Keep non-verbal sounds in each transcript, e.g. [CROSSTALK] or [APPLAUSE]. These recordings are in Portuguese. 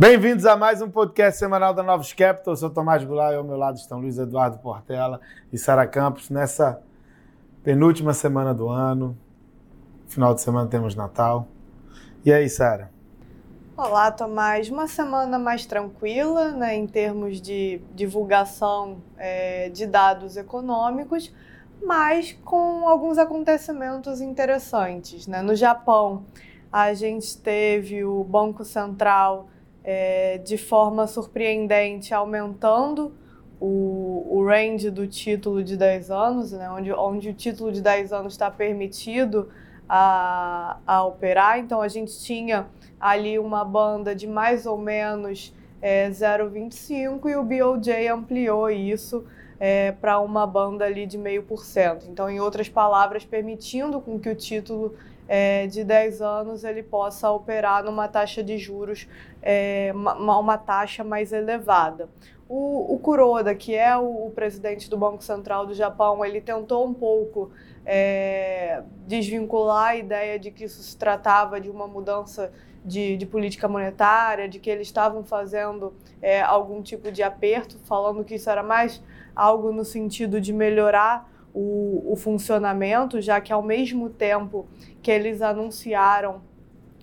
Bem-vindos a mais um podcast semanal da Novos Capital. Eu sou Tomás Goulart e ao meu lado estão Luiz Eduardo Portela e Sara Campos. Nessa penúltima semana do ano, final de semana temos Natal. E aí, Sara? Olá, Tomás. Uma semana mais tranquila né, em termos de divulgação é, de dados econômicos, mas com alguns acontecimentos interessantes. Né? No Japão, a gente teve o Banco Central é, de forma surpreendente, aumentando o, o range do título de 10 anos, né, onde, onde o título de 10 anos está permitido a, a operar. Então, a gente tinha ali uma banda de mais ou menos é, 0,25 e o BOJ ampliou isso é, para uma banda ali de meio por cento. Então, em outras palavras, permitindo com que o título é, de 10 anos ele possa operar numa taxa de juros, é, uma, uma, taxa mais elevada. O, o Kuroda, que é o, o, presidente do Banco Central do Japão, ele tentou um pouco é, desvincular a ideia de que isso se tratava de uma mudança de, de, política monetária, de que eles estavam fazendo é, algum tipo de aperto, falando que isso era mais algo no sentido de melhorar o, o funcionamento, já que ao mesmo tempo que eles anunciaram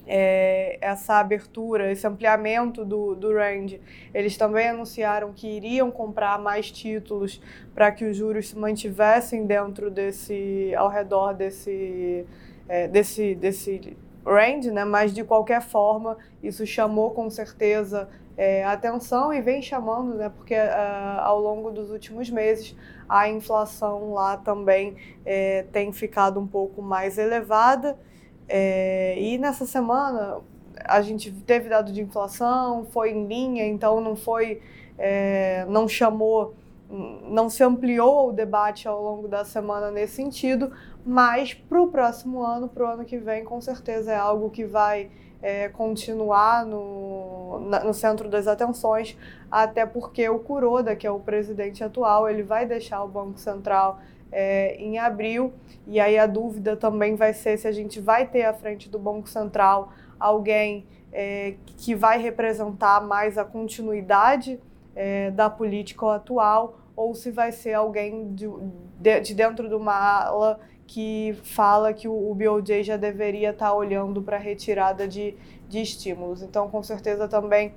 é, essa abertura, esse ampliamento do, do range, eles também anunciaram que iriam comprar mais títulos para que os juros se mantivessem dentro desse, ao redor desse, é, desse, desse range, né? mas de qualquer forma isso chamou com certeza é, atenção e vem chamando, né? porque uh, ao longo dos últimos meses a inflação lá também é, tem ficado um pouco mais elevada. É, e nessa semana a gente teve dado de inflação, foi em linha, então não foi, é, não chamou, não se ampliou o debate ao longo da semana nesse sentido, mas para o próximo ano, para o ano que vem, com certeza é algo que vai é, continuar no, no centro das atenções, até porque o Kuroda, que é o presidente atual, ele vai deixar o Banco Central é, em abril, e aí a dúvida também vai ser se a gente vai ter à frente do Banco Central alguém é, que vai representar mais a continuidade é, da política atual ou se vai ser alguém de, de dentro de uma ala que fala que o, BOJ já deveria estar tá olhando para a retirada de, de estímulos. Então, com certeza, também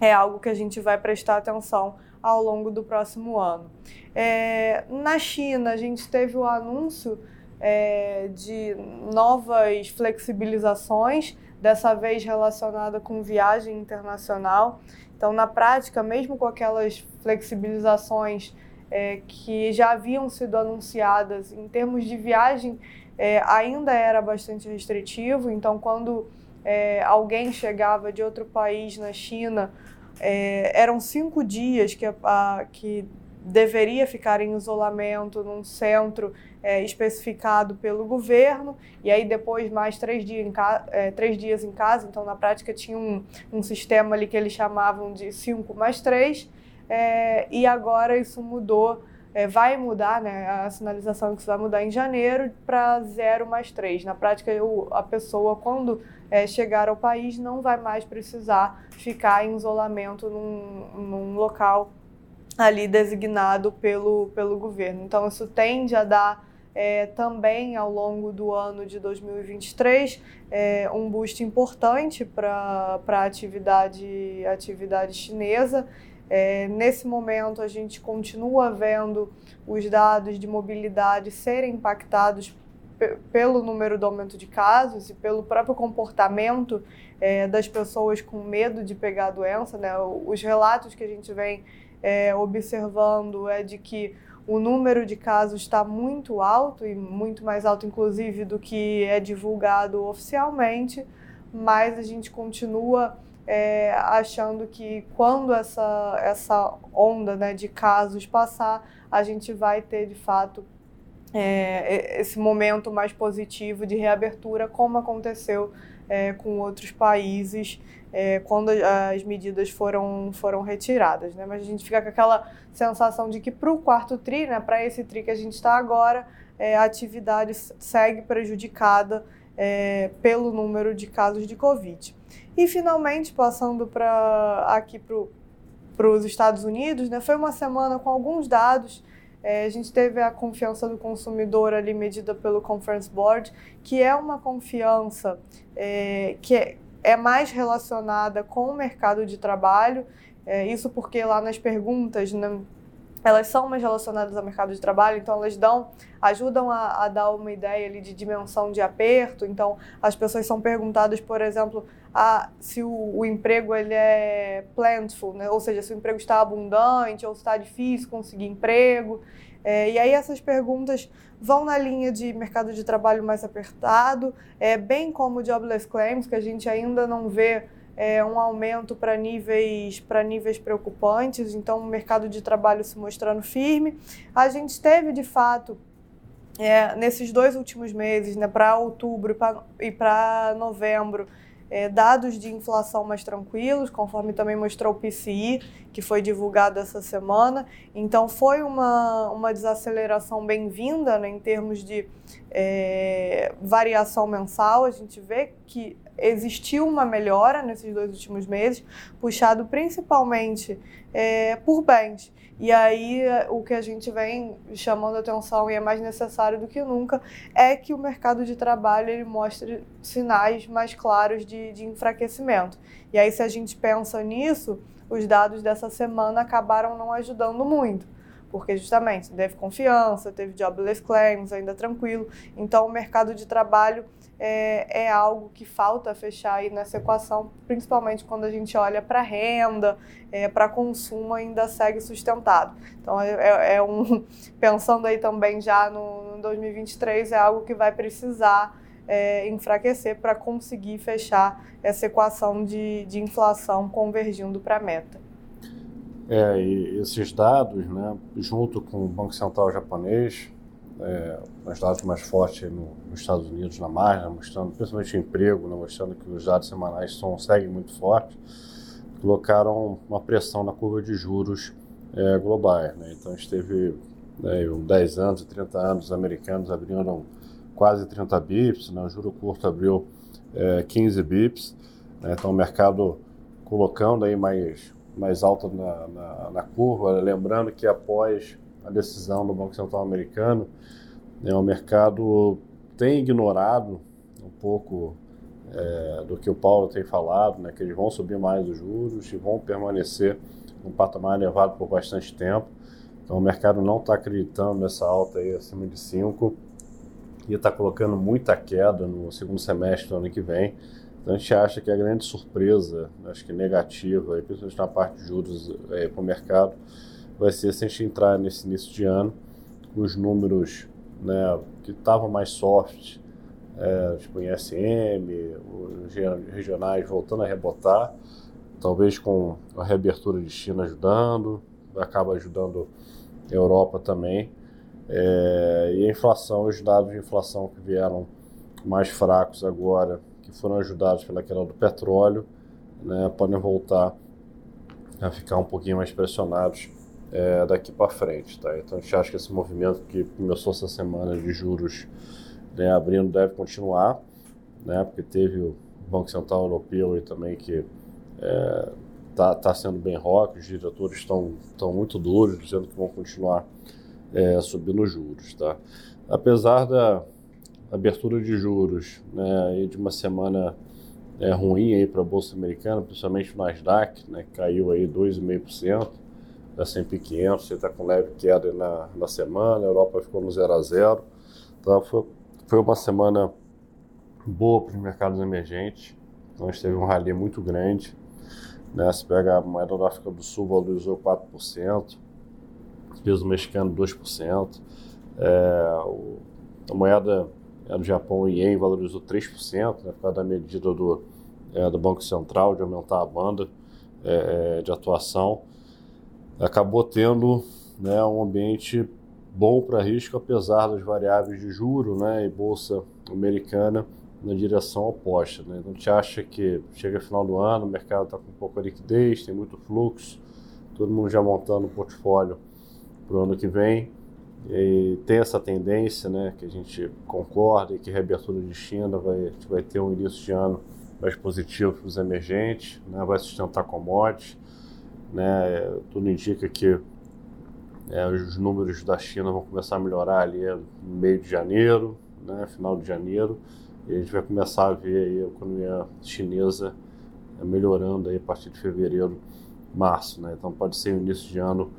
é algo que a gente vai prestar atenção ao longo do próximo ano. É, na China, a gente teve o anúncio é, de novas flexibilizações, dessa vez relacionada com viagem internacional. Então, na prática, mesmo com aquelas flexibilizações é, que já haviam sido anunciadas em termos de viagem, é, ainda era bastante restritivo. Então, quando é, alguém chegava de outro país na China, é, eram cinco dias que, a, que deveria ficar em isolamento num centro é, especificado pelo governo, e aí depois mais três, dia é, três dias em casa, então na prática tinha um, um sistema ali que eles chamavam de cinco mais três, é, e agora isso mudou, é, vai mudar, né, a sinalização que isso vai mudar em janeiro para 0 mais 3. Na prática, o, a pessoa, quando é, chegar ao país, não vai mais precisar ficar em isolamento num, num local ali designado pelo, pelo governo. Então, isso tende a dar é, também ao longo do ano de 2023 é, um boost importante para a atividade, atividade chinesa. É, nesse momento, a gente continua vendo os dados de mobilidade serem impactados pelo número do aumento de casos e pelo próprio comportamento é, das pessoas com medo de pegar a doença. Né? Os relatos que a gente vem é, observando é de que o número de casos está muito alto e muito mais alto, inclusive, do que é divulgado oficialmente, mas a gente continua é, achando que quando essa, essa onda né, de casos passar, a gente vai ter de fato é, esse momento mais positivo de reabertura, como aconteceu é, com outros países é, quando as medidas foram, foram retiradas. Né? Mas a gente fica com aquela sensação de que para o quarto TRI, né, para esse TRI que a gente está agora, é, a atividade segue prejudicada é, pelo número de casos de Covid. E finalmente, passando para aqui para os Estados Unidos, né, foi uma semana com alguns dados. É, a gente teve a confiança do consumidor ali medida pelo Conference Board, que é uma confiança é, que é, é mais relacionada com o mercado de trabalho. É, isso porque lá nas perguntas, né, elas são mais relacionadas ao mercado de trabalho, então elas dão, ajudam a, a dar uma ideia ali de dimensão de aperto. Então, as pessoas são perguntadas, por exemplo, a, se o, o emprego ele é plentiful, né? ou seja, se o emprego está abundante ou se está difícil conseguir emprego. É, e aí essas perguntas vão na linha de mercado de trabalho mais apertado, é, bem como jobless claims, que a gente ainda não vê é, um aumento para níveis, para níveis preocupantes, então o mercado de trabalho se mostrando firme. A gente teve, de fato, é, nesses dois últimos meses, né, para outubro e para novembro, é, dados de inflação mais tranquilos, conforme também mostrou o PCI, que foi divulgado essa semana. Então, foi uma, uma desaceleração bem-vinda né, em termos de é, variação mensal. A gente vê que existiu uma melhora nesses dois últimos meses, puxado principalmente é, por bens. E aí o que a gente vem chamando atenção e é mais necessário do que nunca é que o mercado de trabalho ele mostre sinais mais claros de, de enfraquecimento. E aí se a gente pensa nisso, os dados dessa semana acabaram não ajudando muito porque justamente teve confiança, teve jobless claims, ainda tranquilo. Então, o mercado de trabalho é, é algo que falta fechar aí nessa equação, principalmente quando a gente olha para renda, é, para consumo, ainda segue sustentado. Então, é, é, é um [LAUGHS] pensando aí também já no, no 2023, é algo que vai precisar é, enfraquecer para conseguir fechar essa equação de, de inflação convergindo para a meta. É, esses dados, né, junto com o Banco Central japonês, é, os dados mais fortes no, nos Estados Unidos na margem, mostrando principalmente o emprego, né, mostrando que os dados semanais são, seguem muito fortes, colocaram uma pressão na curva de juros é, globais. Né? Então a gente teve né, 10 anos e 30 anos, os americanos abriram quase 30 bips, né? o juro curto abriu é, 15 bips, né? então o mercado colocando aí mais mais alta na, na, na, curva, lembrando que após a decisão do Banco Central americano, né, o mercado tem ignorado um pouco é, do que o Paulo tem falado, né, que eles vão subir mais os juros e vão permanecer num patamar elevado por bastante tempo. Então o mercado não está acreditando nessa alta aí acima de 5 e está colocando muita queda no segundo semestre do ano que vem. Então a gente acha que a grande surpresa, acho que negativa, principalmente na parte de juros é, para o mercado, vai ser se a gente entrar nesse início de ano com os números né, que estavam mais soft, é, tipo em SM, os regionais voltando a rebotar, talvez com a reabertura de China ajudando, acaba ajudando a Europa também. É, e a inflação, os dados de inflação que vieram mais fracos agora foram ajudados pela queda do petróleo, né, podem voltar a ficar um pouquinho mais pressionados é, daqui para frente. Tá? Então a gente acha que esse movimento que começou essa semana de juros né, abrindo deve continuar, né, porque teve o Banco Central Europeu e também que é, tá, tá sendo bem rock, os diretores estão muito duros, dizendo que vão continuar é, subindo juros. Tá? Apesar da, abertura de juros né, e de uma semana é, ruim para a Bolsa Americana, principalmente o Nasdaq, né, caiu aí 2,5%, da S&P 500, você está com leve queda na, na semana, a Europa ficou no 0 a 0 então foi, foi uma semana boa para os mercados emergentes, então a gente teve um rally muito grande, né, se pega a moeda da África do Sul valorizou 4%, peso mexicano 2%, é, o, a moeda é, no Japão, o ien valorizou 3%, né, por causa da medida do, é, do Banco Central de aumentar a banda é, é, de atuação. Acabou tendo né, um ambiente bom para risco, apesar das variáveis de juro né, e bolsa americana na direção oposta. Né? Então, a gente acha que chega final do ano, o mercado está com pouca liquidez, tem muito fluxo, todo mundo já montando o portfólio para o ano que vem. e tem essa tendência, né, que a gente concorda e que a reabertura de China vai, vai ter um início de ano mais positivo para os emergentes, né, vai sustentar commodities, né, tudo indica que é, os números da China vão começar a melhorar ali no meio de janeiro, né, final de janeiro, e a gente vai começar a ver aí a economia chinesa melhorando aí a partir de fevereiro, março, né, então pode ser o início de ano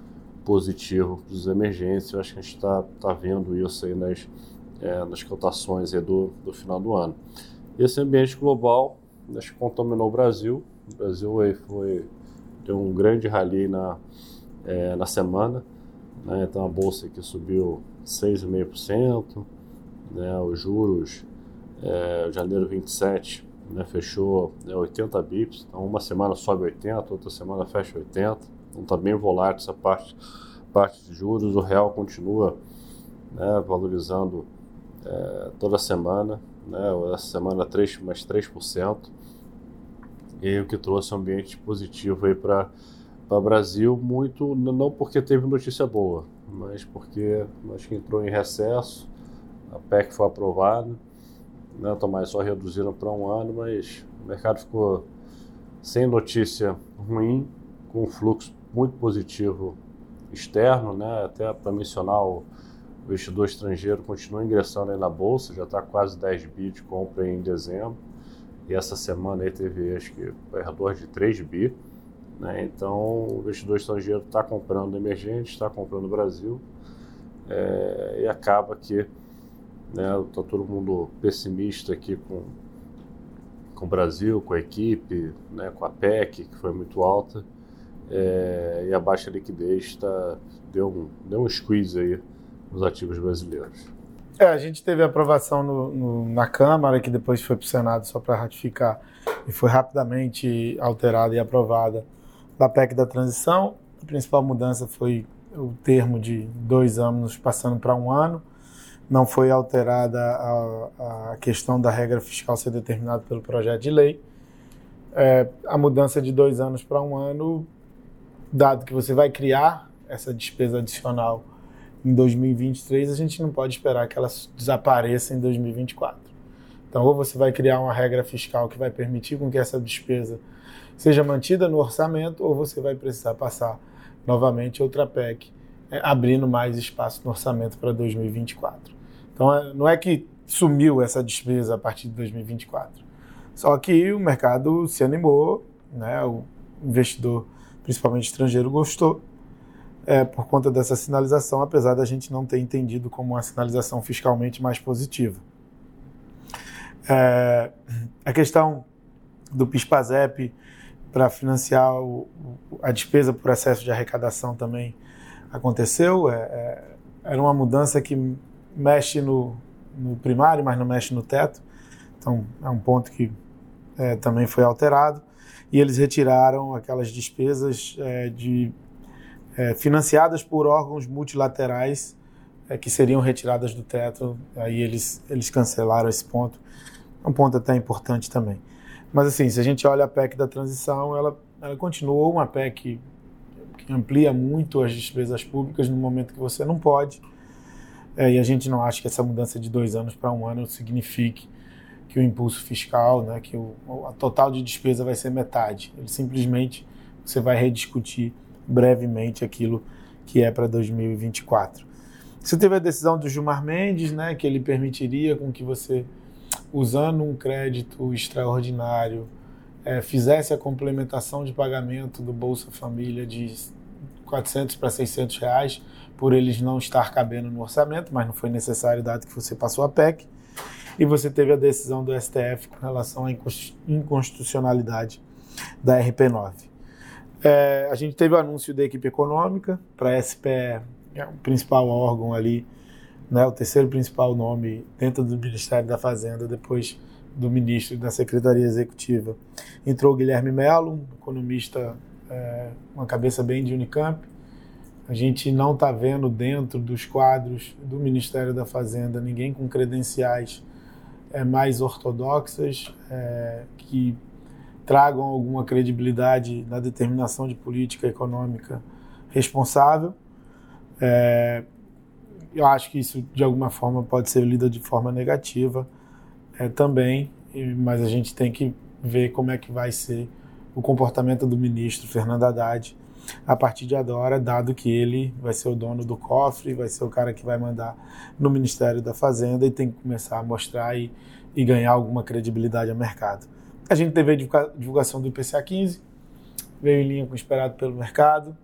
positivo para os emergentes. Eu acho que a gente está tá vendo isso aí nas, é, nas cotações aí do, do final do ano. Esse ambiente global, acho que contaminou o Brasil. O Brasil aí foi, deu um grande rally na, é, na semana. Né? Então a bolsa aqui subiu 6,5%. Né? Os juros, é, janeiro 27, né? fechou é, 80 bips. Então uma semana sobe 80, outra semana fecha 80 então está bem volátil essa parte, parte de juros. O real continua né, valorizando é, toda semana, né, essa semana 3, mais 3%, e o que trouxe um ambiente positivo aí para o Brasil, muito não porque teve notícia boa, mas porque acho que entrou em recesso, a PEC foi aprovada, né, Tomás só reduziram para um ano, mas o mercado ficou sem notícia ruim, com um fluxo muito positivo externo, né? até para mencionar o investidor estrangeiro continua ingressando na bolsa, já está quase 10 bi de compra em dezembro, e essa semana aí teve acho que redor de 3 bi, né? então o investidor estrangeiro está comprando emergente, está comprando Brasil, é, e acaba que está né, tá todo mundo pessimista aqui com, com o Brasil, com a equipe, né, com a PEC, que foi muito alta, é, e a baixa liquidez tá, deu, um, deu um squeeze aí nos ativos brasileiros. É, a gente teve aprovação no, no, na Câmara, que depois foi para o Senado só para ratificar, e foi rapidamente alterada e aprovada da PEC da transição. A principal mudança foi o termo de dois anos passando para um ano. Não foi alterada a, a questão da regra fiscal ser determinada pelo projeto de lei. É, a mudança de dois anos para um ano dado que você vai criar essa despesa adicional em 2023, a gente não pode esperar que ela desapareça em 2024. Então, ou você vai criar uma regra fiscal que vai permitir com que essa despesa seja mantida no orçamento, ou você vai precisar passar novamente outra PEC, é, abrindo mais espaço no orçamento para 2024. Então, é, não é que sumiu essa despesa a partir de 2024. Só que o mercado se animou, né? o investidor principalmente estrangeiro, gostou é, por conta dessa sinalização, apesar da gente não ter entendido como uma sinalização fiscalmente mais positiva. É, a questão do PIS-PASEP para financiar o, a despesa por excesso de arrecadação também aconteceu. É, é, era uma mudança que mexe no, no, primário, mas não mexe no teto. Então, é um ponto que é, também foi alterado e eles retiraram aquelas despesas é, de, é, financiadas por órgãos multilaterais é, que seriam retiradas do teto. Aí eles, eles cancelaram esse ponto. É um ponto até importante também. Mas assim, se a gente olha a PEC da transição, ela, ela continuou uma PEC que amplia muito as despesas públicas no momento que você não pode. É, e a gente não acha que essa mudança de dois anos para um ano signifique que o impulso fiscal, né, que o, a total de despesa vai ser metade. Ele simplesmente você vai rediscutir brevemente aquilo que é para 2024. Você teve a decisão do Gilmar Mendes, né, que ele permitiria com que você, usando um crédito extraordinário, é, fizesse a complementação de pagamento do Bolsa Família de 400 para 600 reais, por eles não estar cabendo no orçamento, mas não foi necessário, dado que você passou a PEC e você teve a decisão do STF com relação à inconstitucionalidade da RP9. É, a gente teve o anúncio da equipe econômica para a SPE, é o principal órgão ali, né, o terceiro principal nome dentro do Ministério da Fazenda, depois do ministro da Secretaria Executiva. Entrou o Guilherme Melo, economista, é, uma cabeça bem de Unicamp. A gente não está vendo dentro dos quadros do Ministério da Fazenda ninguém com credenciais é, mais ortodoxas, é, que tragam alguma credibilidade na determinação de política econômica responsável. É, eu acho que isso de alguma forma pode ser lido de forma negativa é, também, mas a gente tem que ver como é que vai ser o comportamento do ministro Fernando Haddad a partir de agora, dado que ele vai ser o dono do cofre, vai ser o cara que vai mandar no Ministério da Fazenda e tem que começar a mostrar e, e ganhar alguma credibilidade ao mercado. A gente teve a divulgação do IPCA 15, veio em linha com o esperado pelo mercado.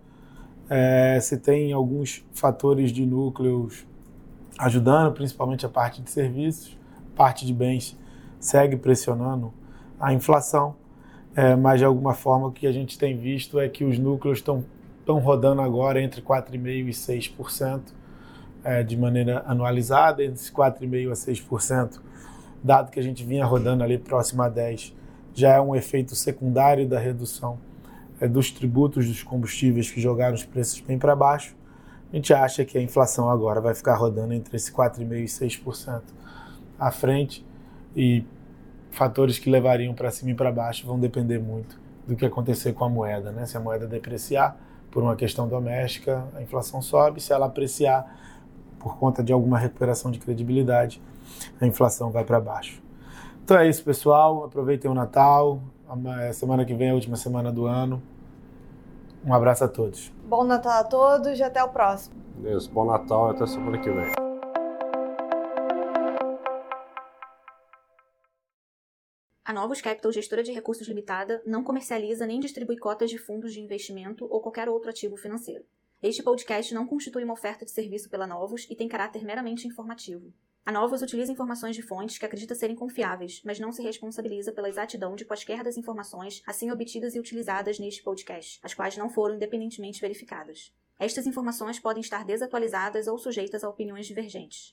É, você tem alguns fatores de núcleos ajudando, principalmente a parte de serviços, parte de bens segue pressionando a inflação, é, mas de alguma forma o que a gente tem visto é que os núcleos estão estão rodando agora entre 4,5% e 6% é, de maneira anualizada, entre 4,5% a 6%, dado que a gente vinha rodando ali próximo a 10%, já é um efeito secundário da redução é, dos tributos dos combustíveis que jogaram os preços bem para baixo. A gente acha que a inflação agora vai ficar rodando entre esse 4,5% e 6% à frente e fatores que levariam para cima e para baixo vão depender muito do que acontecer com a moeda. Né? Se a moeda depreciar por uma questão doméstica, a inflação sobe. Se ela apreciar por conta de alguma recuperação de credibilidade, a inflação vai para baixo. Então é isso, pessoal. Aproveitem o Natal. A semana que vem é a última semana do ano. Um abraço a todos. Bom Natal a todos e até o próximo. Isso, bom Natal e até semana que vem. A Novos Capital, gestora de recursos limitada, não comercializa nem distribui cotas de fundos de investimento ou qualquer outro ativo financeiro. Este podcast não constitui uma oferta de serviço pela Novos e tem caráter meramente informativo. A Novos utiliza informações de fontes que acredita serem confiáveis, mas não se responsabiliza pela exatidão de quaisquer das informações assim obtidas e utilizadas neste podcast, as quais não foram independentemente verificadas. Estas informações podem estar desatualizadas ou sujeitas a opiniões divergentes.